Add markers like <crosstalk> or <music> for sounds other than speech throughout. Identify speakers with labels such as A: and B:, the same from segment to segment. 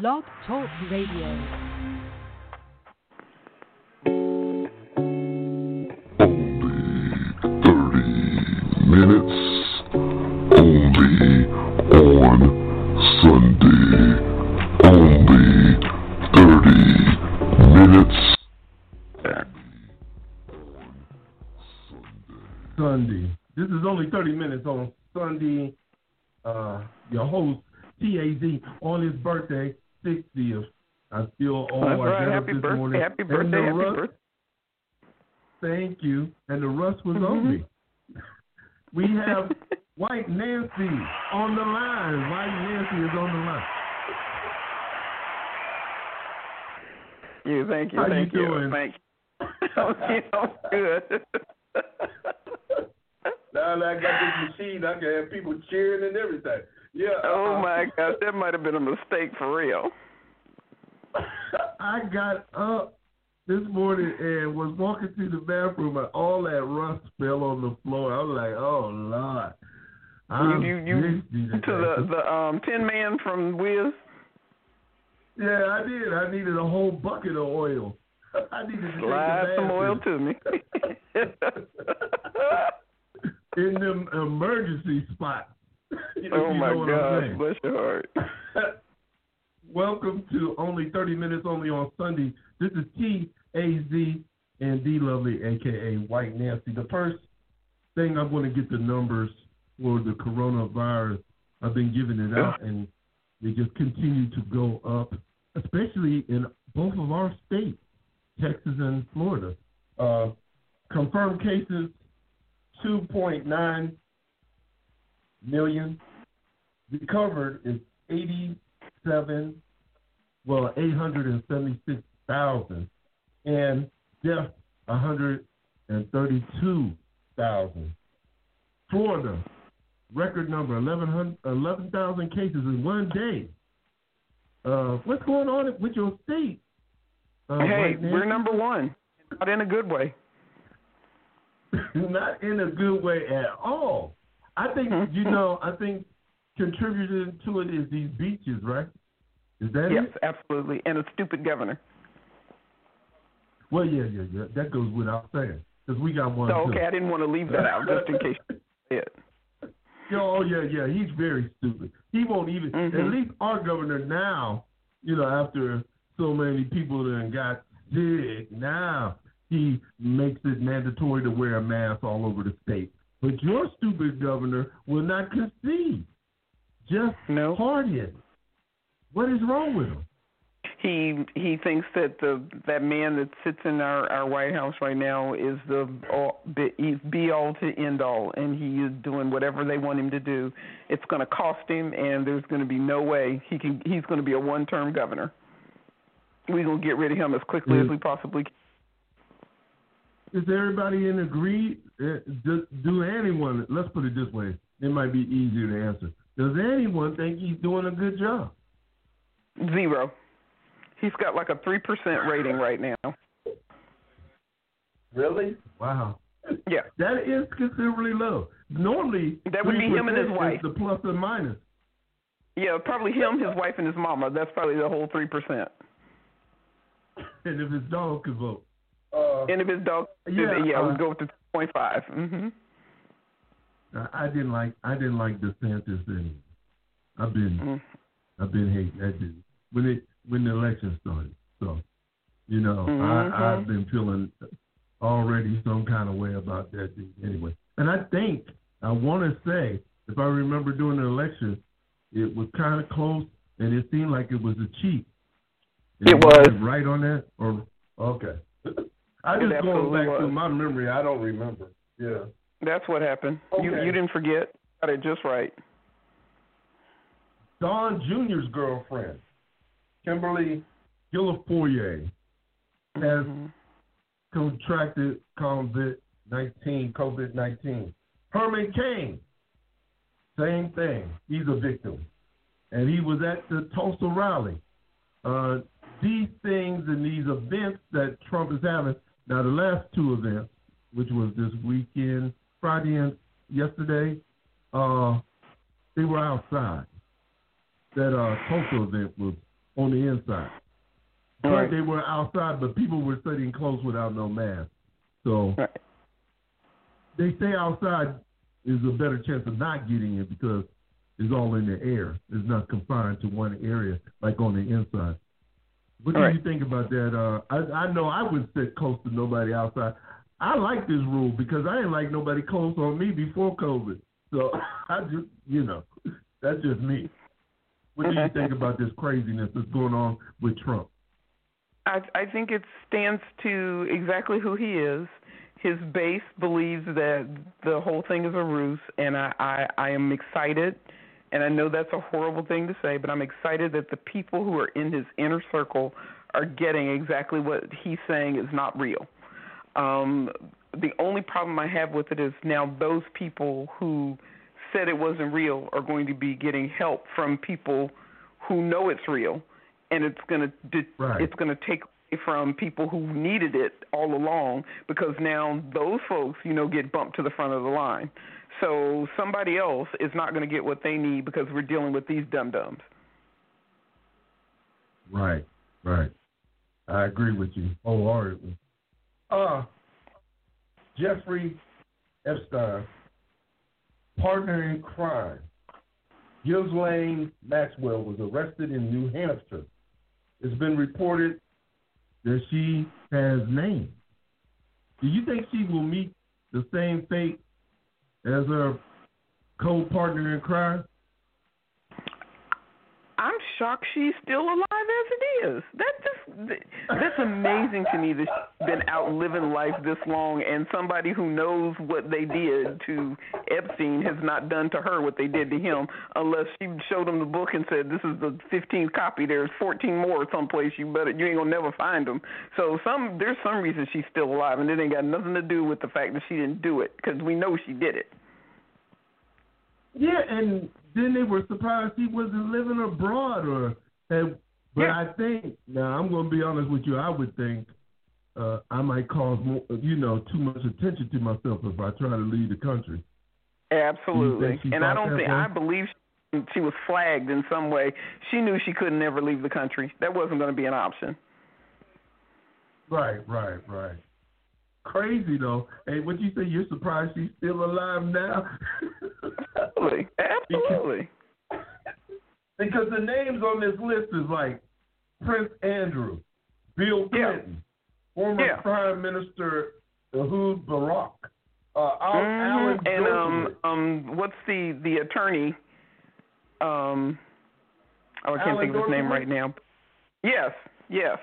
A: Blog Talk Radio.
B: minutes only on Sunday. Only 30 minutes.
C: Sunday. This is only 30 minutes on Sunday. Uh, your host, TAZ, on his birthday, 60th. I still owe
D: That's
C: I
D: right.
C: got up
D: Happy
C: this
D: birthday.
C: morning.
D: Happy
C: And
D: birthday.
C: the
D: Happy
C: rust-
D: birthday.
C: Thank you. And the rust was
D: Mhm.
C: on me. <laughs> We have White Nancy on the line. White Nancy is on the line.
D: You, thank you,
C: How you
D: thank you,
C: doing?
D: thank you. <laughs> know, good. <laughs>
C: Now that I got this machine, I can have people cheering and everything. Yeah.
D: oh my gosh, that might have been a mistake for real.
C: I got up this morning and was walking to the bathroom and all that rust fell on the floor. I was like, oh Lord. I'm
D: you you, you to the the um Tin Man from Wiz.
C: Yeah, I did. I needed a whole bucket of oil. <laughs> I needed to
D: Slide some oil to me. <laughs>
C: in them emergency spots. <laughs> You know-
D: oh
C: you
D: my
C: know what I'm saying.
D: bless your heart.
C: Welcome to only 30 minutes only on Sunday. This is T A Z and D Lovely, aka White Nancy. The first thing I'm going to get the numbers for the coronavirus. I've been giving it out, and they just continue to go up, especially in both of our states, Texas and Florida. Uh, confirmed cases 2.9 million. Recovered is 87, well, 876,000. And deaths, 132,000. Florida, record number, 11,000 11,000 cases in one day. Uh, what's going on with your state? Uh,
D: hey,
C: right
D: we're number one. Not in a good way. <laughs>
C: not in a good way at all. I think you <laughs> know. I think contributing to it is these beaches, right? Is that
D: Yes,
C: it?
D: absolutely. And a stupid governor.
C: Well, yeah, yeah, yeah. That goes without saying because we got one.
D: So
C: too.
D: okay, I didn't want to leave that out just in case you <laughs> say it.
C: Yo, oh yeah, yeah. He's very stupid. He won't even.
D: Mhm.
C: At least our governor now, you know, after so many people that got sick, now he makes it mandatory to wear a mask all over the state. But your stupid governor will not concede. Just
D: No.
C: hard-headed. What is wrong with him?
D: He he thinks that the that man that sits in our our White House right now is the all, be, he's be all to end all, and he is doing whatever they want him to do. It's going to cost him, and there's going to be no way he can. He's going to be a one-term governor. We're going to get rid of him as quickly as we possibly can.
C: Is everybody in agree? uh, Do, do anyone? Let's put it this way. It might be easier to answer. Does anyone think he's doing a good job?
D: Zero. He's got like a three percent rating right now.
C: Really? Wow.
D: Yeah.
C: That is considerably low. Normally,
D: That would be him and his wife.
C: The plus and minus.
D: Yeah, probably him, his wife, and his mama. That's probably the whole three percent.
C: And if his dog could vote. Uh,
D: And if his dog,
C: Yeah,
D: yeah,
C: uh,
D: we go with the point five. Mm-hmm.
C: I- didn't like I didn't like DeSantis anyway. I've been
D: Mm.
C: I've been hating that dude when it when the election started. So you know
D: Mhm.
C: I I've been feeling already some kind of way about that dude anyway. And I think I want to say if I remember during the election, it was kind of close and it seemed like it was a cheat.
D: It
C: I
D: was.
C: right on that or okay. <laughs> I
D: It
C: just going back to
D: was.
C: my memory. I don't remember. Yeah.
D: That's what happened. You
C: Okay.
D: you didn't forget. Got it just right.
C: Don Jr.'s girlfriend, Kimberly Guilfoyle, has
D: Mhm.
C: contracted COVID nineteen. COVID nineteen. Herman Cain, same thing. He's a victim, and he was at the Tulsa rally. Uh, these things and these events that Trump is having. Now, the last two events, which was this weekend, Friday and yesterday, uh, they were outside. That uh, event was on the inside. But
D: Right.
C: they were outside, but people were sitting close without no mask. So
D: Right.
C: they say outside is a better chance of not getting it because it's all in the air. It's not confined to one area like on the inside. What do
D: Right.
C: you think about that? Uh, I, I know I would sit close to nobody outside. I like this rule because I didn't like nobody close on me before COVID. So <laughs> I just, you know, that's just me. What do you think <laughs> about this craziness that's going on with Trump?
D: I, I think it stands to exactly who he is. His base believes that the whole thing is a ruse, and I, I, I am excited. And I know that's a horrible thing to say, but I'm excited that the people who are in his inner circle are getting exactly what he's saying is not real. Um, the only problem I have with it is now those people who said it wasn't real are going to be getting help from people who know it's real, and it's going to
C: Right.
D: it's going to take away from people who needed it all along because now those folks, you know, get bumped to the front of the line. So somebody else is not going to get what they need because we're dealing with these dum dums.
C: Right, right. I agree with you wholeheartedly. Uh, Jeffrey Epstein, partner in crime. Ghislaine Maxwell was arrested in New Hampshire. It's been reported that she has names. Do you think she will meet the same fate as her co-partner in crime?
D: I'm shocked she's still alive as it is. That just that's amazing to me that she's been out living life this long and somebody who knows what they did to Epstein has not done to her what they did to him unless she showed him the book and said this is the 15th copy there's 14 more someplace you better you ain't to never find them. So some there's some reason she's still alive and it ain't got nothing to do with the fact that she didn't do it cuz we know she did it.
C: Yeah, and then they were surprised he wasn't living abroad or had but
D: Yeah.
C: I think now I'm gonna be honest with you, I would think uh I might cause more you know, too much attention to myself if I try to leave the country.
D: Absolutely. And I don't think
C: way?
D: I believe she, she was flagged in some way. She knew she couldn't never leave the country. That wasn't going to be an option.
C: Right, right, right. Crazy though. Hey, what you say? You're surprised she's still alive now? <laughs>
D: Absolutely. Absolutely.
C: because the names on this list is like Prince Andrew, Bill
D: Yeah.
C: Clinton, former
D: Yeah.
C: Prime Minister Ehud Barak, uh, Al- Alan
D: Mhm. And um um what's the the attorney um oh I can't
C: Alan
D: think of his name right now. Yes. Yes.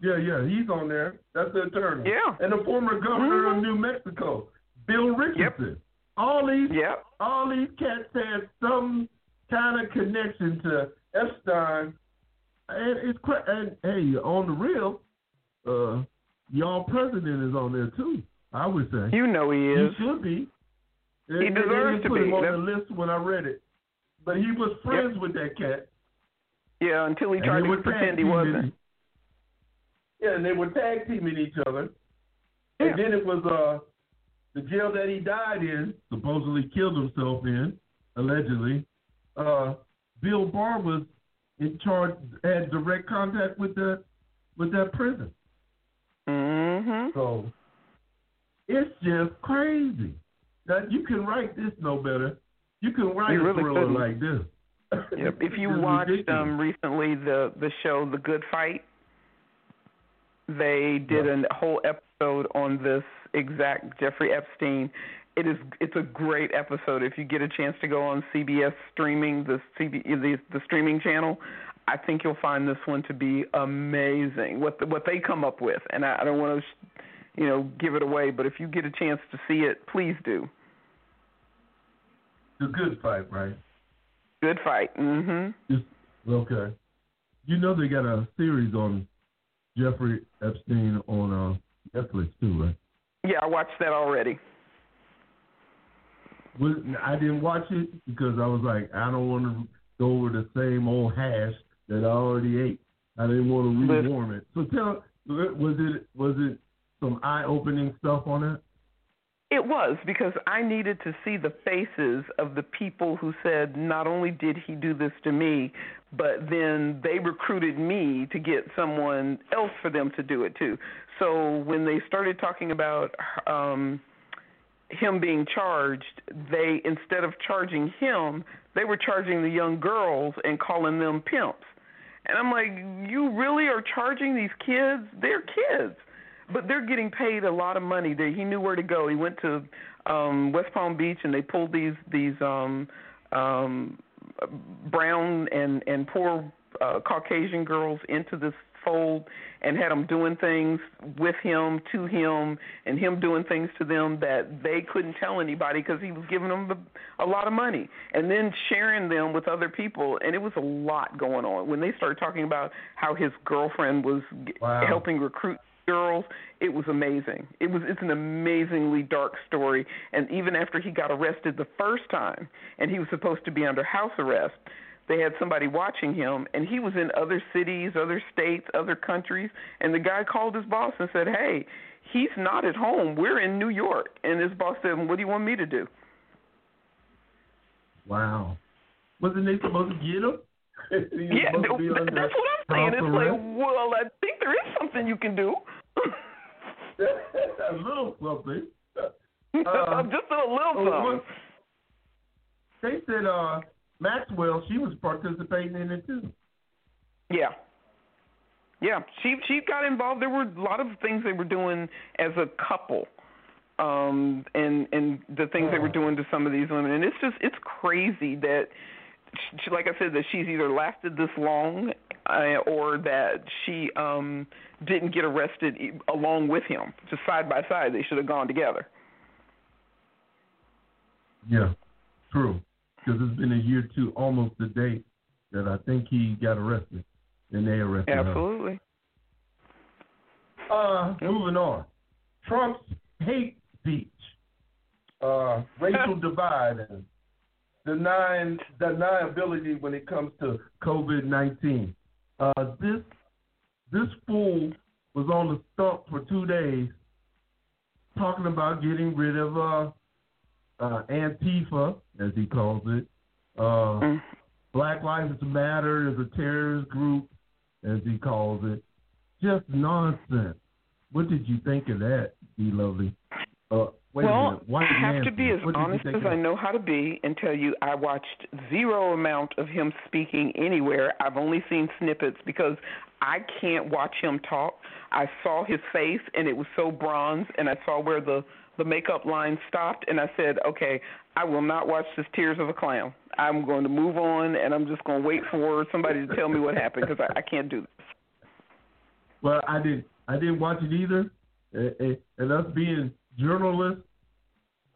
C: Yeah, yeah, he's on there. That's the attorney.
D: Yeah.
C: And the former governor
D: Mhm.
C: of New Mexico, Bill Richardson. All these
D: Yep.
C: all these cats had some kind of connection to Epstein, it's cra- and hey, on the real, uh, y'all president is on there too. I would say
D: You know he is.
C: he should be.
D: He
C: they
D: deserves to
C: put
D: be.
C: him on
D: That's-
C: the list when I read it, but he was friends with that cat.
D: Yeah, until he tried to pretend he wasn't.
C: Yeah, and they were tag teaming each other.
D: Yeah.
C: And then it was uh the jail that he died in, supposedly killed himself in, allegedly. Uh, Bill Barr was in charge, had direct contact with that with that prison.
D: Mhm.
C: So it's just crazy. that you can write this no better. You can write
D: You
C: a
D: really
C: thriller
D: couldn't.
C: like this.
D: Yep. <laughs> If you watched
C: ridiculous.
D: um recently the the show The Good Fight, they did
C: Yeah.
D: a whole episode on this exact Jeffrey Epstein. It is it's a great episode. If you get a chance to go on CBS streaming the CB the the streaming channel, I think you'll find this one to be amazing. What the, what they come up with, and I, I don't want to, you know, give it away. But if you get a chance to see it, please do.
C: the good fight, right?
D: Good Fight. Mhm.
C: Just, okay. You know they got a series on Jeffrey Epstein on uh, Netflix too, right?
D: Yeah, I watched that already.
C: I didn't watch it because I was like, I don't want to go over the same old hash that I already ate. I didn't want to rewarm it. So tell, was it was it some eye opening stuff on it?
D: It was because I needed to see the faces of the people who said, not only did he do this to me, but then they recruited me to get someone else for them to do it too. So when they started talking about um, him being charged, they instead of charging him, they were charging the young girls and calling them pimps. And I'm like, you really are charging these kids? They're kids but they're getting paid a lot of money. They, he knew where to go. He went to um West Palm Beach and they pulled these these um um brown and and poor uh, Caucasian girls into this fold and had them doing things with him to him and him doing things to them that they couldn't tell anybody because he was giving them a, a lot of money and then sharing them with other people and it was a lot going on when they started talking about how his girlfriend was
C: wow.
D: helping recruit girls. It was amazing. It was it's an amazingly dark story. And even after he got arrested the first time, and he was supposed to be under house arrest, they had somebody watching him, and he was in other cities, other states, other countries. And the guy called his boss and said, "Hey, he's not at home. We're in New York." And his boss said, "What do you want me to do?"
C: Wow. Wasn't they supposed to get him? <laughs>
D: yeah, that's what I'm saying. It's like, well, I think there is something you can do. <laughs>
C: a little something. <laughs>
D: Uh, Just a little
C: something. They said uh, Maxwell, she was participating in it too.
D: Yeah. Yeah, she she got involved. There were a lot of things they were doing as a couple, um, and and the things they were doing to some of these women, and it's just it's crazy that she, like I said, that she's either lasted this long uh, or that she um didn't get arrested along with him, just side by side. They should have gone together.
C: Yeah, true. Because it's been a year to almost the date that I think he got arrested, and they arrested him.
D: Absolutely.
C: her. Uh, moving on. Trump's hate speech, uh, <laughs> racial divide, and denying deniability when it comes to COVID nineteen. Uh, this this fool was on the stump for two days talking about getting rid of uh, uh, Antifa, as he calls it. Uh, mm. Black Lives Matter is a terrorist group, as he calls it. Just nonsense. What did you think of that, D. Lovely? Uh,
D: well, I have to be as honest as I know how to be and tell you I watched zero amount of him speaking anywhere. I've only seen snippets because I can't watch him talk. I saw his face and it was so bronze and I saw where the the makeup line stopped and I said, "Okay, I will not watch this Tears of a Clown. I'm going to move on and I'm just going to wait for somebody to tell me what happened because I, I can't do this."
C: Well, I didn't. I didn't watch it either. And us being journalists,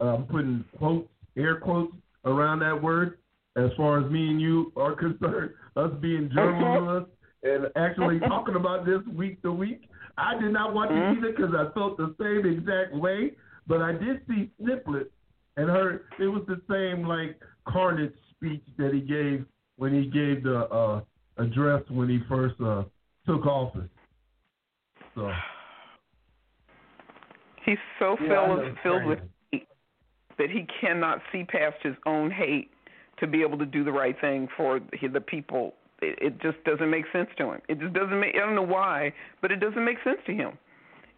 C: I'm putting quotes, air quotes around that word as far as me and you are <laughs> concerned. Us being journalists and actually <laughs> talking about this week to week. I did not watch mm-hmm. it either because I felt the same exact way, but I did see snippets and her it was the same like carnage speech that he gave when he gave the uh, address when he first uh, took office. So
D: he's so yeah, filled filled with hate that he cannot see past his own hate to be able to do the right thing for the people it, it just doesn't make sense to him. It just doesn't make. I don't know why, but it doesn't make sense to him.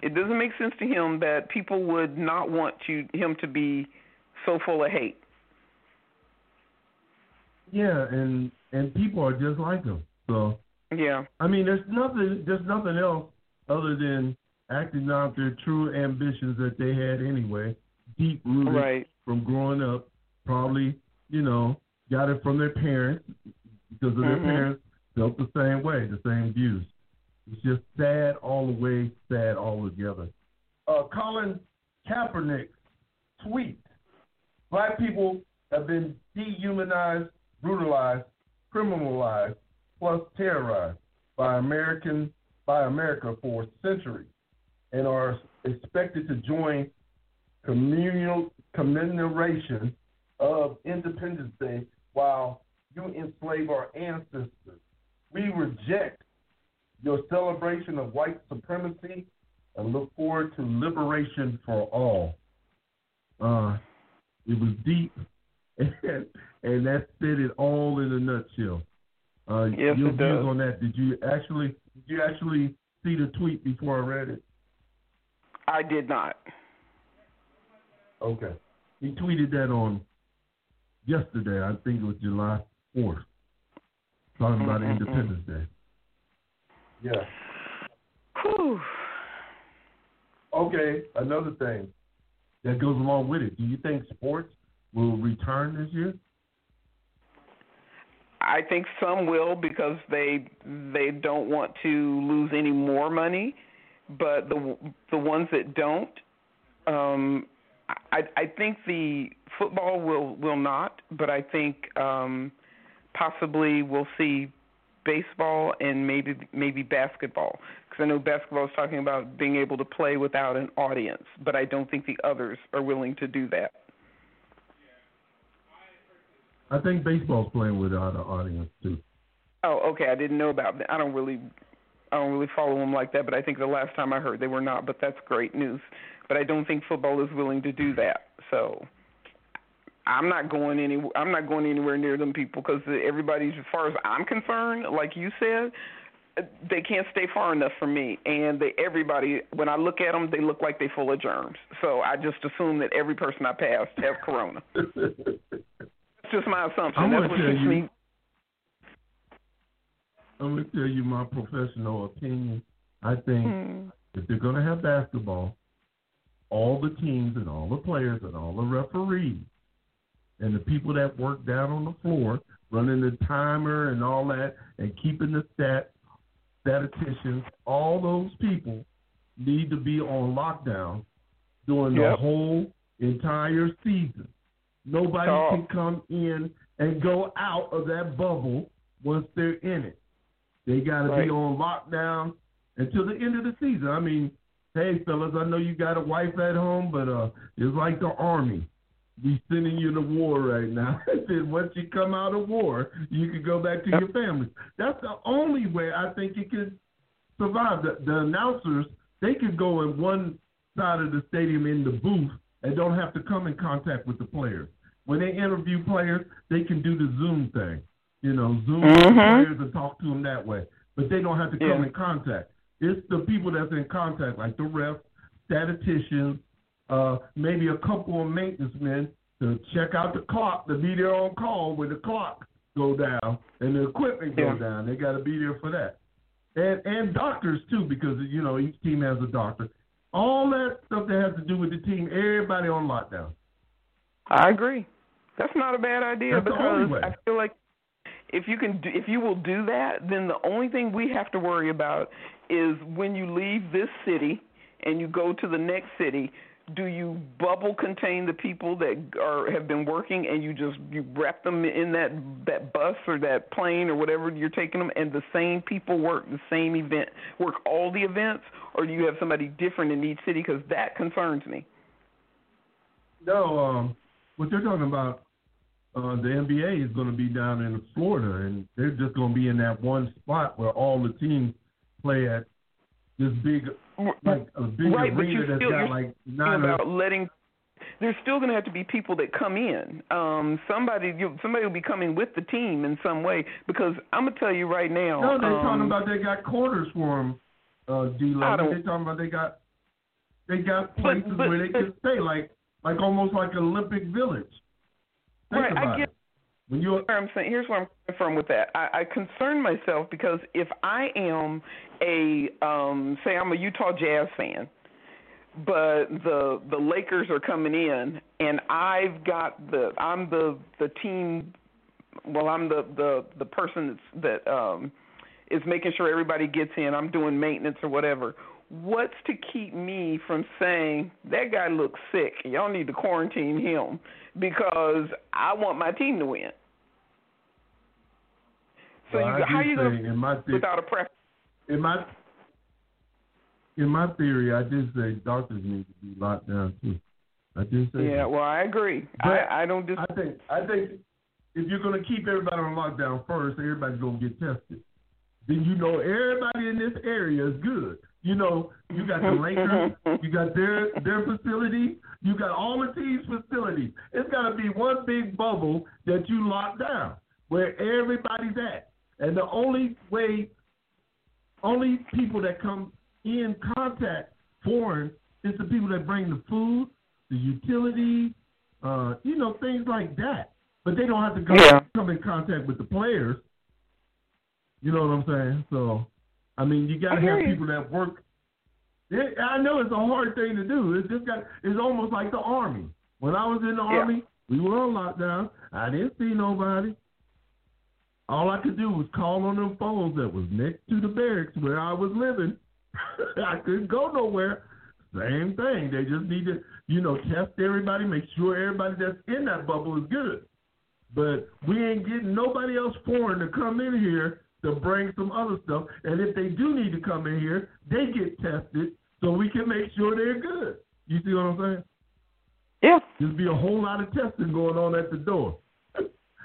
D: It doesn't make sense to him that people would not want you him to be so full of hate.
C: Yeah, and and people are just like them. So
D: yeah,
C: I mean, there's nothing, there's nothing else other than acting out their true ambitions that they had anyway, deep rooted
D: right.
C: from growing up. Probably, you know, got it from their parents because of their mm-hmm. parents felt the same way, the same views. It's just sad all the way, sad all together. Uh, Colin Kaepernick tweet: Black people have been dehumanized, brutalized, criminalized, plus terrorized by American by America for centuries, and are expected to join communal commemoration of Independence Day while you enslave our ancestors. We reject your celebration of white supremacy and look forward to liberation for all. Uh, it was deep, <laughs> and, and that said it all in a nutshell. Uh,
D: Yes,
C: your
D: it
C: views
D: does.
C: on that? Did you actually did you actually see the tweet before I read it?
D: I did not.
C: Okay. He tweeted that on yesterday. I think it was July fourth, talking about
D: Mm-mm-mm.
C: Independence Day. Yeah.
D: Whew.
C: Okay. Another thing that goes along with it. Do you think sports will return this year?
D: I think some will because they they don't want to lose any more money, but the the ones that don't, um, I I think the football will will not, but I think um, possibly we'll see baseball and maybe maybe basketball because I know basketball is talking about being able to play without an audience, but I don't think the others are willing to do that.
C: I think baseball's playing without an audience too.
D: Oh, okay. I didn't know about that. I don't really, I don't really follow them like that. But I think the last time I heard they were not. But that's great news. But I don't think football is willing to do that. So I'm not going any. I'm not going anywhere near them people because everybody's, as far as I'm concerned, like you said, they can't stay far enough from me. And they, everybody, when I look at them, they look like they're full of germs. So I just assume that every person I passed have corona. <laughs> That's just my assumption.
C: I'm
D: That's
C: gonna
D: what
C: tell
D: keeps
C: you-
D: me.
C: I'm gonna tell you my professional opinion. I think
D: Hmm.
C: if they're gonna have basketball, all the teams and all the players and all the referees and the people that work down on the floor, running the timer and all that, and keeping the stat, statisticians, all those people need to be on lockdown during the whole entire season. Nobody
D: So-
C: can come in and go out of that bubble once they're in it. They got to
D: Right.
C: be on lockdown until the end of the season. I mean, hey fellas, I know you got a wife at home, but uh, it's like the army. We sending you to war right now. <laughs> and once you come out of war, you can go back to
D: Yep.
C: your family. That's the only way I think you can survive. The, the announcers they could go in one side of the stadium in the booth and don't have to come in contact with the players. When they interview players, they can do the Zoom thing. You know, Zoom
D: Mhm.
C: players and talk to them that way. But they don't have to come
D: Yeah.
C: in contact. It's the people that's in contact, like the refs, statisticians, uh, maybe a couple of maintenance men to check out the clock, to be there on call when the clock go down and the equipment go
D: Yeah.
C: down. They got to be there for that. And and doctors too, because you know each team has a doctor. All that stuff that has to do with the team, everybody on lockdown.
D: I agree. That's not a bad idea
C: That's
D: because. I feel like if you can do, if you will do that, then the only thing we have to worry about is when you leave this city and you go to the next city, do you bubble contain the people that are have been working and you just you wrap them in that that bus or that plane or whatever you're taking them and the same people work the same event work all the events or do you have somebody different in each city because that concerns me.
C: No, um, what they're talking about, uh, the NBA is going to be down in Florida, and they're just going to be in that one spot where all the teams play at this big, like a big
D: Right, but
C: arena that's
D: still-
C: got like nine.
D: about letting there's still going to have to be people that come in. Um, somebody, you, somebody will be coming with the team in some way because I'm gonna tell you right now.
C: No, they're
D: um,
C: talking about they got quarters for them. Uh, D. They're talking about they got they got places
D: but-
C: where they can stay, like like almost like Olympic Village. Think
D: Right, I get-
C: it. When you're
D: I'm saying here's where I'm confirmed with that. I, I concern myself because if I am a um say I'm a Utah Jazz fan, but the the Lakers are coming in and I've got the I'm the the team well I'm the the the person that's that um is making sure everybody gets in. I'm doing maintenance or whatever. What's to keep me from saying that guy looks sick? Y'all need to quarantine him because I want my team to win. So
C: well,
D: you,
C: I
D: how
C: do
D: you
C: in my the-
D: without a preference?
C: in my in my theory, I did say doctors need to be locked down too. I did say
D: Yeah,
C: that.
D: well, I agree. I I don't
C: I think I think if you're gonna keep everybody on lockdown first, everybody's gonna get tested. Then you know everybody in this area is good. You know, you got the Lakers, you got their their facility, you got all the teams' facilities. It's got to be one big bubble that you lock down where everybody's at, and the only way, only people that come in contact foreign is the people that bring the food, the utilities, uh, you know, things like that. But they don't have to go
D: Yeah.
C: come in contact with the players. You know what I'm saying? So, I mean, you got to have people that work. It, I know it's a hard thing to do. It's just got. It's almost like the army. When I was in the
D: Yeah.
C: army, we were on lockdown. I didn't see nobody. All I could do was call on them phones that was next to the barracks where I was living. <laughs> I couldn't go nowhere. Same thing. They just need to, you know, test everybody, make sure everybody that's in that bubble is good. But we ain't getting nobody else foreign to come in here to bring some other stuff. And if they do need to come in here, they get tested so we can make sure they're good. You see what I'm saying?
D: Yeah.
C: There's be a whole lot of testing going on at the door.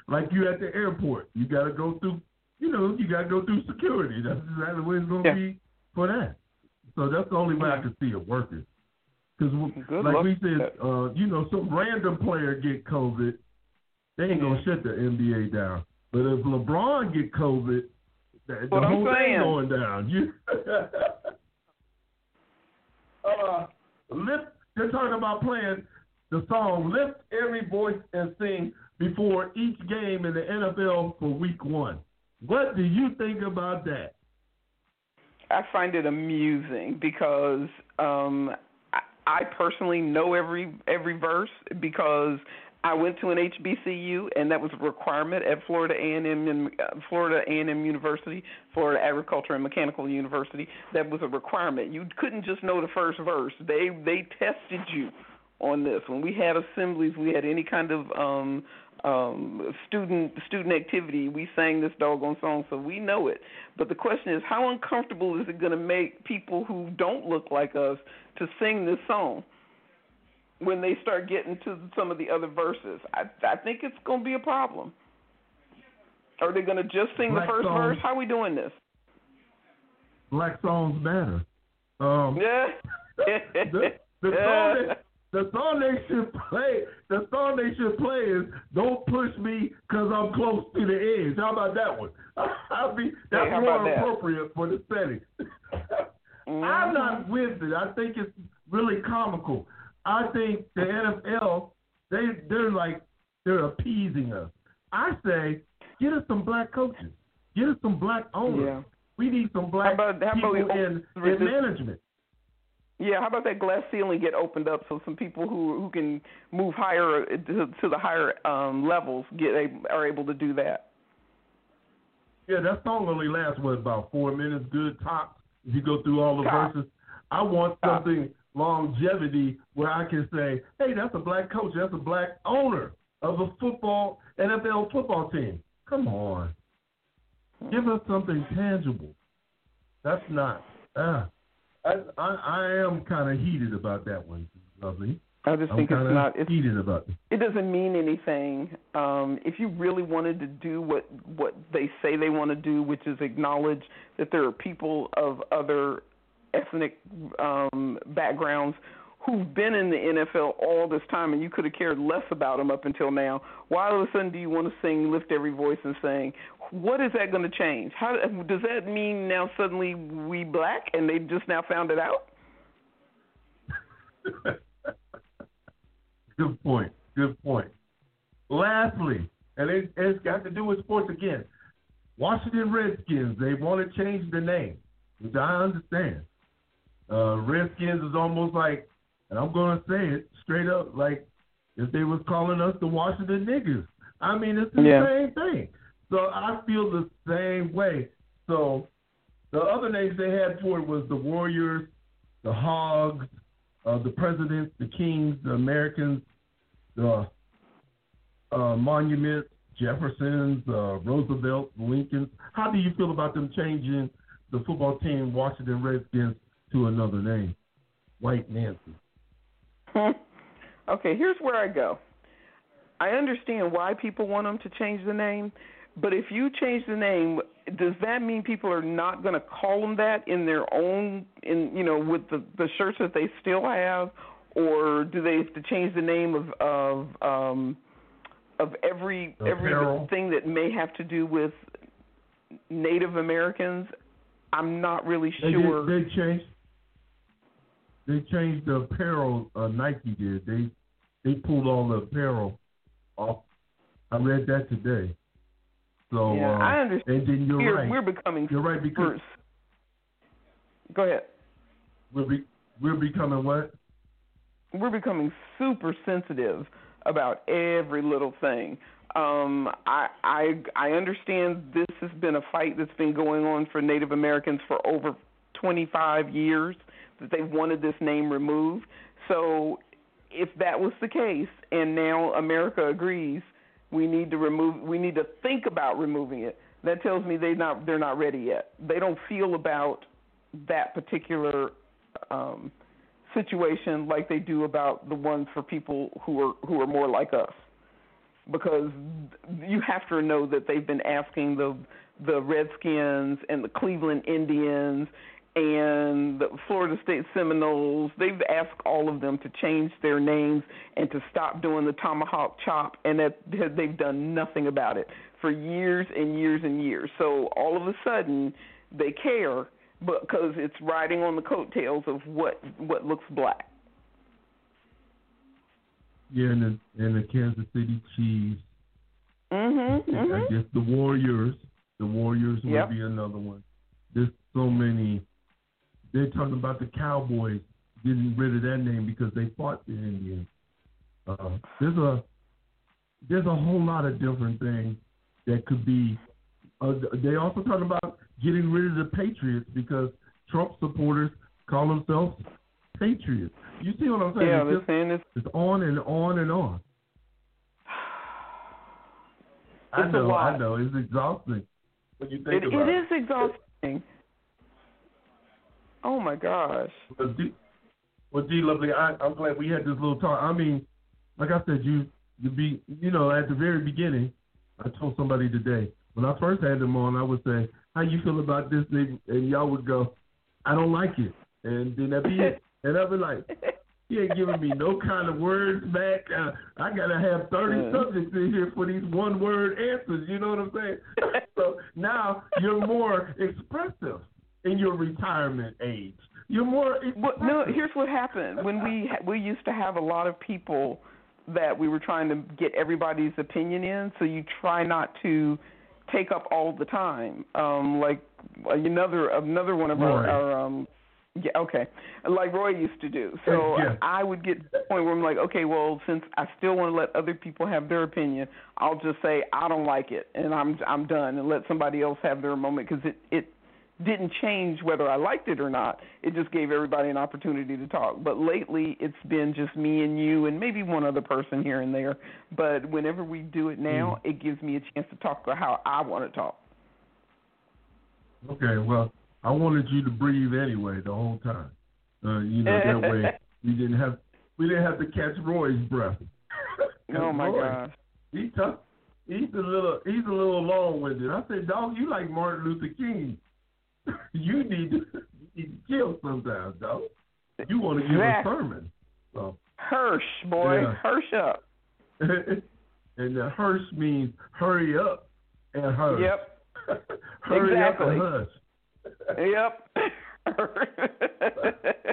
C: Like you at the airport. You got to go through, you know, you got to go through security. That's exactly what it's going to
D: Yeah.
C: be for that. So that's the only way I can see it working. Because, like
D: luck
C: we said, uh, you know, some random player get COVID, they ain't to shut the NBA down. But if LeBron get COVID, the, whole thing going down. You, <laughs> uh, lift. They're talking about playing the song "Lift Every Voice and Sing" before each game in the NFL for Week One. What do you think about that?
D: I find it amusing because um I, I personally know every every verse because I went to an HBCU and that was a requirement at Florida A&M and uh, Florida A&M University, Florida Agriculture and Mechanical University. That was a requirement. You couldn't just know the first verse. They they tested you on this. When we had assemblies, we had any kind of um um student student activity, we sang this doggone song, so we know it. But the question is, how uncomfortable is it going to make people who don't look like us to sing this song when they start getting to some of the other verses? I I think it's going to be a problem. Are they going to just sing
C: Black
D: the first
C: songs.
D: verse? How are we doing this?
C: Black songs matter. Um,
D: Yeah. <laughs>
C: the, the song that, the song they should play, the song they should play is "Don't Push Me 'Cause I'm Close to the Edge." How about that one? <laughs> I'll be that's
D: Hey,
C: more
D: that?
C: appropriate for the setting.
D: Mm-hmm. <laughs>
C: I'm not with it. I think it's really comical. I think the NFL they they're like they're appeasing us. I say get us some black coaches, get us some black owners.
D: Yeah.
C: We need some black
D: about- how
C: people in, in management.
D: Yeah, how about that glass ceiling get opened up so some people who who can move higher uh, to, to the higher um levels get are able to do that.
C: Yeah, that song only lasts what about four minutes, good tops. If you go through all the
D: Top.
C: verses, I want
D: Top.
C: something longevity where I can say, "Hey, that's a black coach, that's a black owner of a football NFL football team." Come on, give us something tangible. That's not. Uh, I I, I am kind of heated about that one, lovely.
D: I just
C: I'm
D: think it's not it's
C: heated about it.
D: it doesn't mean anything. Um, if you really wanted to do what what they say they want to do, which is acknowledge that there are people of other ethnic um, backgrounds who've been in the NFL all this time, and you could have cared less about them up until now. Why all of a sudden do you want to sing "Lift Every Voice" and sing? What is that going to change? How does that mean now suddenly we black and they just now found it out? <laughs>
C: Good point. Good point. Lastly, and it, it's got to do with sports again. Washington Redskins, they want to change the name, which I understand. Uh, Redskins is almost like, and I'm going to say it straight up, like if they was calling us the Washington niggas. I mean, it's the
D: Yeah.
C: same thing. So I feel the same way. So the other names they had for it was the Warriors, the Hogs, uh, the Presidents, the Kings, the Americans, the uh, Monuments, Jeffersons, uh, Roosevelt, Lincolns. How do you feel about them changing the football team Washington Redskins to another name, White Nancy? <laughs>
D: okay, here's where I go. I understand why people want them to change the name, But if you change the name, does that mean people are not going to call them that in their own, in you know, with the the shirts that they still have, or do they have to change the name of of um, of every
C: Apparel.
D: everything that may have to do with Native Americans? I'm not really sure.
C: They did, they changed. They changed the apparel. Uh, Nike did. They they pulled all the apparel off. I read that today. So
D: yeah,
C: uh,
D: I understand.
C: And then you're
D: We're,
C: right.
D: we're becoming
C: You're right because.
D: Go ahead.
C: we're be, we're becoming what?
D: we're becoming super sensitive about every little thing. Um, I I I understand this has been a fight that's been going on for Native Americans for over 25 years that they wanted this name removed. So if that was the case, and now America agrees, we need to remove. We need to think about removing it. That tells me they not they're not ready yet. They don't feel about that particular um, situation like they do about the ones for people who are who are more like us because you have to know that they've been asking the the Redskins and the Cleveland Indians and the Florida State Seminoles they've asked all of them to change their names and to stop doing the tomahawk chop and that they've done nothing about it for years and years and years so all of a sudden they care because it's riding on the coattails of what what looks black.
C: Yeah, and the and the Kansas City Chiefs.
D: Mhm.
C: I
D: Mhm.
C: guess the Warriors. The Warriors
D: Yep.
C: will be another one. There's so many. They're talking about the Cowboys getting rid of that name because they fought the Indians. Uh, there's a there's a whole lot of different things that could be. Uh, they also talking about getting rid of the Patriots because Trump supporters call themselves Patriots. You see what I'm saying?
D: Yeah,
C: It's
D: they're
C: just-
D: saying it's
C: it's on and on and on. <sighs> I know,
D: lot.
C: I know. It's exhausting when you think
D: it,
C: about
D: it
C: it.
D: is exhausting. Oh my gosh.
C: Well, D, well, D Lovely, I, I'm glad we had this little talk. I mean, like I said, you you be you know at the very beginning, I told somebody today when I first had them on, I would say, "How you feel about this?" Thing? And y'all would go, "I don't like it," and then that'd be it. <laughs> And I'd be like, "You ain't giving me no kind of words back. Uh, I gotta have thirty
D: Yeah.
C: subjects in here for these one word answers." You know what I'm saying? <laughs> so now you're more expressive in your retirement age. You're more.
D: Well, no, here's what happened. When we we used to have a lot of people that we were trying to get everybody's opinion in, so you try not to take up all the time. Um, like another another one of our, our um, yeah, okay, like Roy used to do. So
C: Yeah.
D: I would get to the point where I'm like, okay, well, since I still want to let other people have their opinion, I'll just say I don't like it, and I'm I'm done, and let somebody else have their moment because it it didn't change whether I liked it or not. It just gave everybody an opportunity to talk. But lately, it's been just me and you, and maybe one other person here and there. But whenever we do it now, it gives me a chance to talk about how I want to talk.
C: Okay, well, I wanted you to breathe anyway the whole time. Uh, you know that way <laughs> we didn't have we didn't have to catch Roy's breath. <laughs>
D: Oh my
C: Roy,
D: gosh.
C: He tough. He's a little he's a little long winded. I said, dog, you like Martin Luther King. You need to you need to kill sometimes, dog. You want to give
D: Exactly.
C: a sermon. So
D: Hirsch, boy,
C: Yeah.
D: Hirsch up. <laughs>
C: and the Hirsch means hurry up and hush.
D: Yep, <laughs>
C: hurry
D: Exactly.
C: up and hush.
D: yep. <laughs>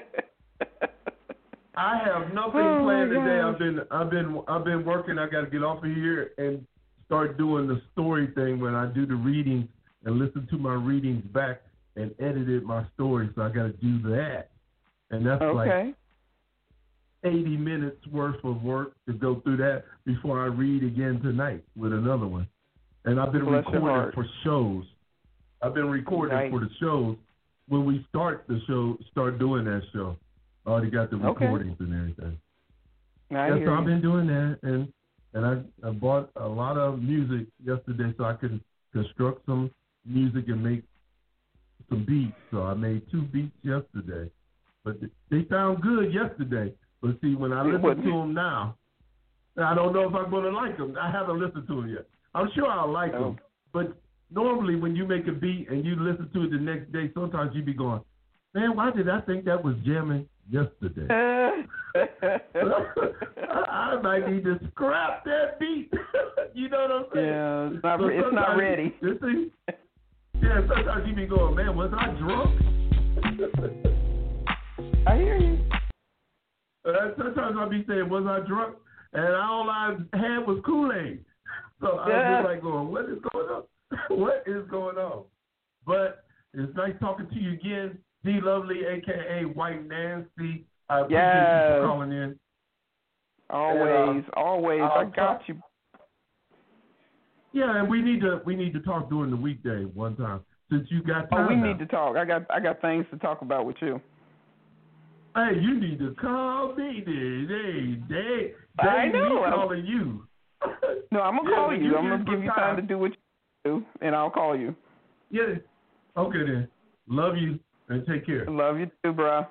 C: I have nothing
D: Oh,
C: planned today. I've been I've been I've been working. I got to get off of here and start doing the story thing when I do the readings and listen to my readings back and edited my story. So I got to do that, and that's like 80 minutes worth of work to go through that before I read again tonight with another one. And I've been
D: Bless
C: recording for shows. I've been recording
D: Nice.
C: for the shows. When we start the show, start doing that show. I already got the
D: Okay.
C: recordings and everything.
D: I
C: yeah, so I've been doing that, and and I, I bought a lot of music yesterday so I could construct some music and make some beats. So I made two beats yesterday, but they sound good yesterday. But see, when I listen to them now, I don't know if I'm going to like them. I haven't listened to them yet. I'm sure I'll like
D: Oh.
C: them, But normally when you make a beat and you listen to it the next day, sometimes you be going, man, why did I think that was jamming yesterday? <laughs> <laughs> I, might need to scrap that beat. <laughs> you know what I'm saying?
D: Yeah, it's not,
C: So
D: it's not ready.
C: you see? Yeah, sometimes you be going, man, was I drunk? <laughs>
D: I hear you.
C: Uh, sometimes I'll be saying, was I drunk? And all I had was Kool-Aid. So I'm
D: Yeah.
C: just like going, what is going on? <laughs> what is going on? But it's nice talking to you again, D Lovely, aka White Nancy. I appreciate you
D: Yes.
C: for calling in.
D: Always, always.
C: I'll
D: I got you.
C: Yeah, and we need to we need to talk during the weekday one time since you got time.
D: Oh, we
C: now.
D: need to talk. I got I got things to talk about with you.
C: Hey, you need to call me. Then. Hey, they they
D: I know.
C: me calling you. <laughs>
D: No, I'm gonna <laughs>
C: Yeah,
D: call you.
C: you
D: I'm gonna give you time to do what you do, and I'll call you.
C: yeah. Okay then. Love you and take care.
D: Love you too, bro.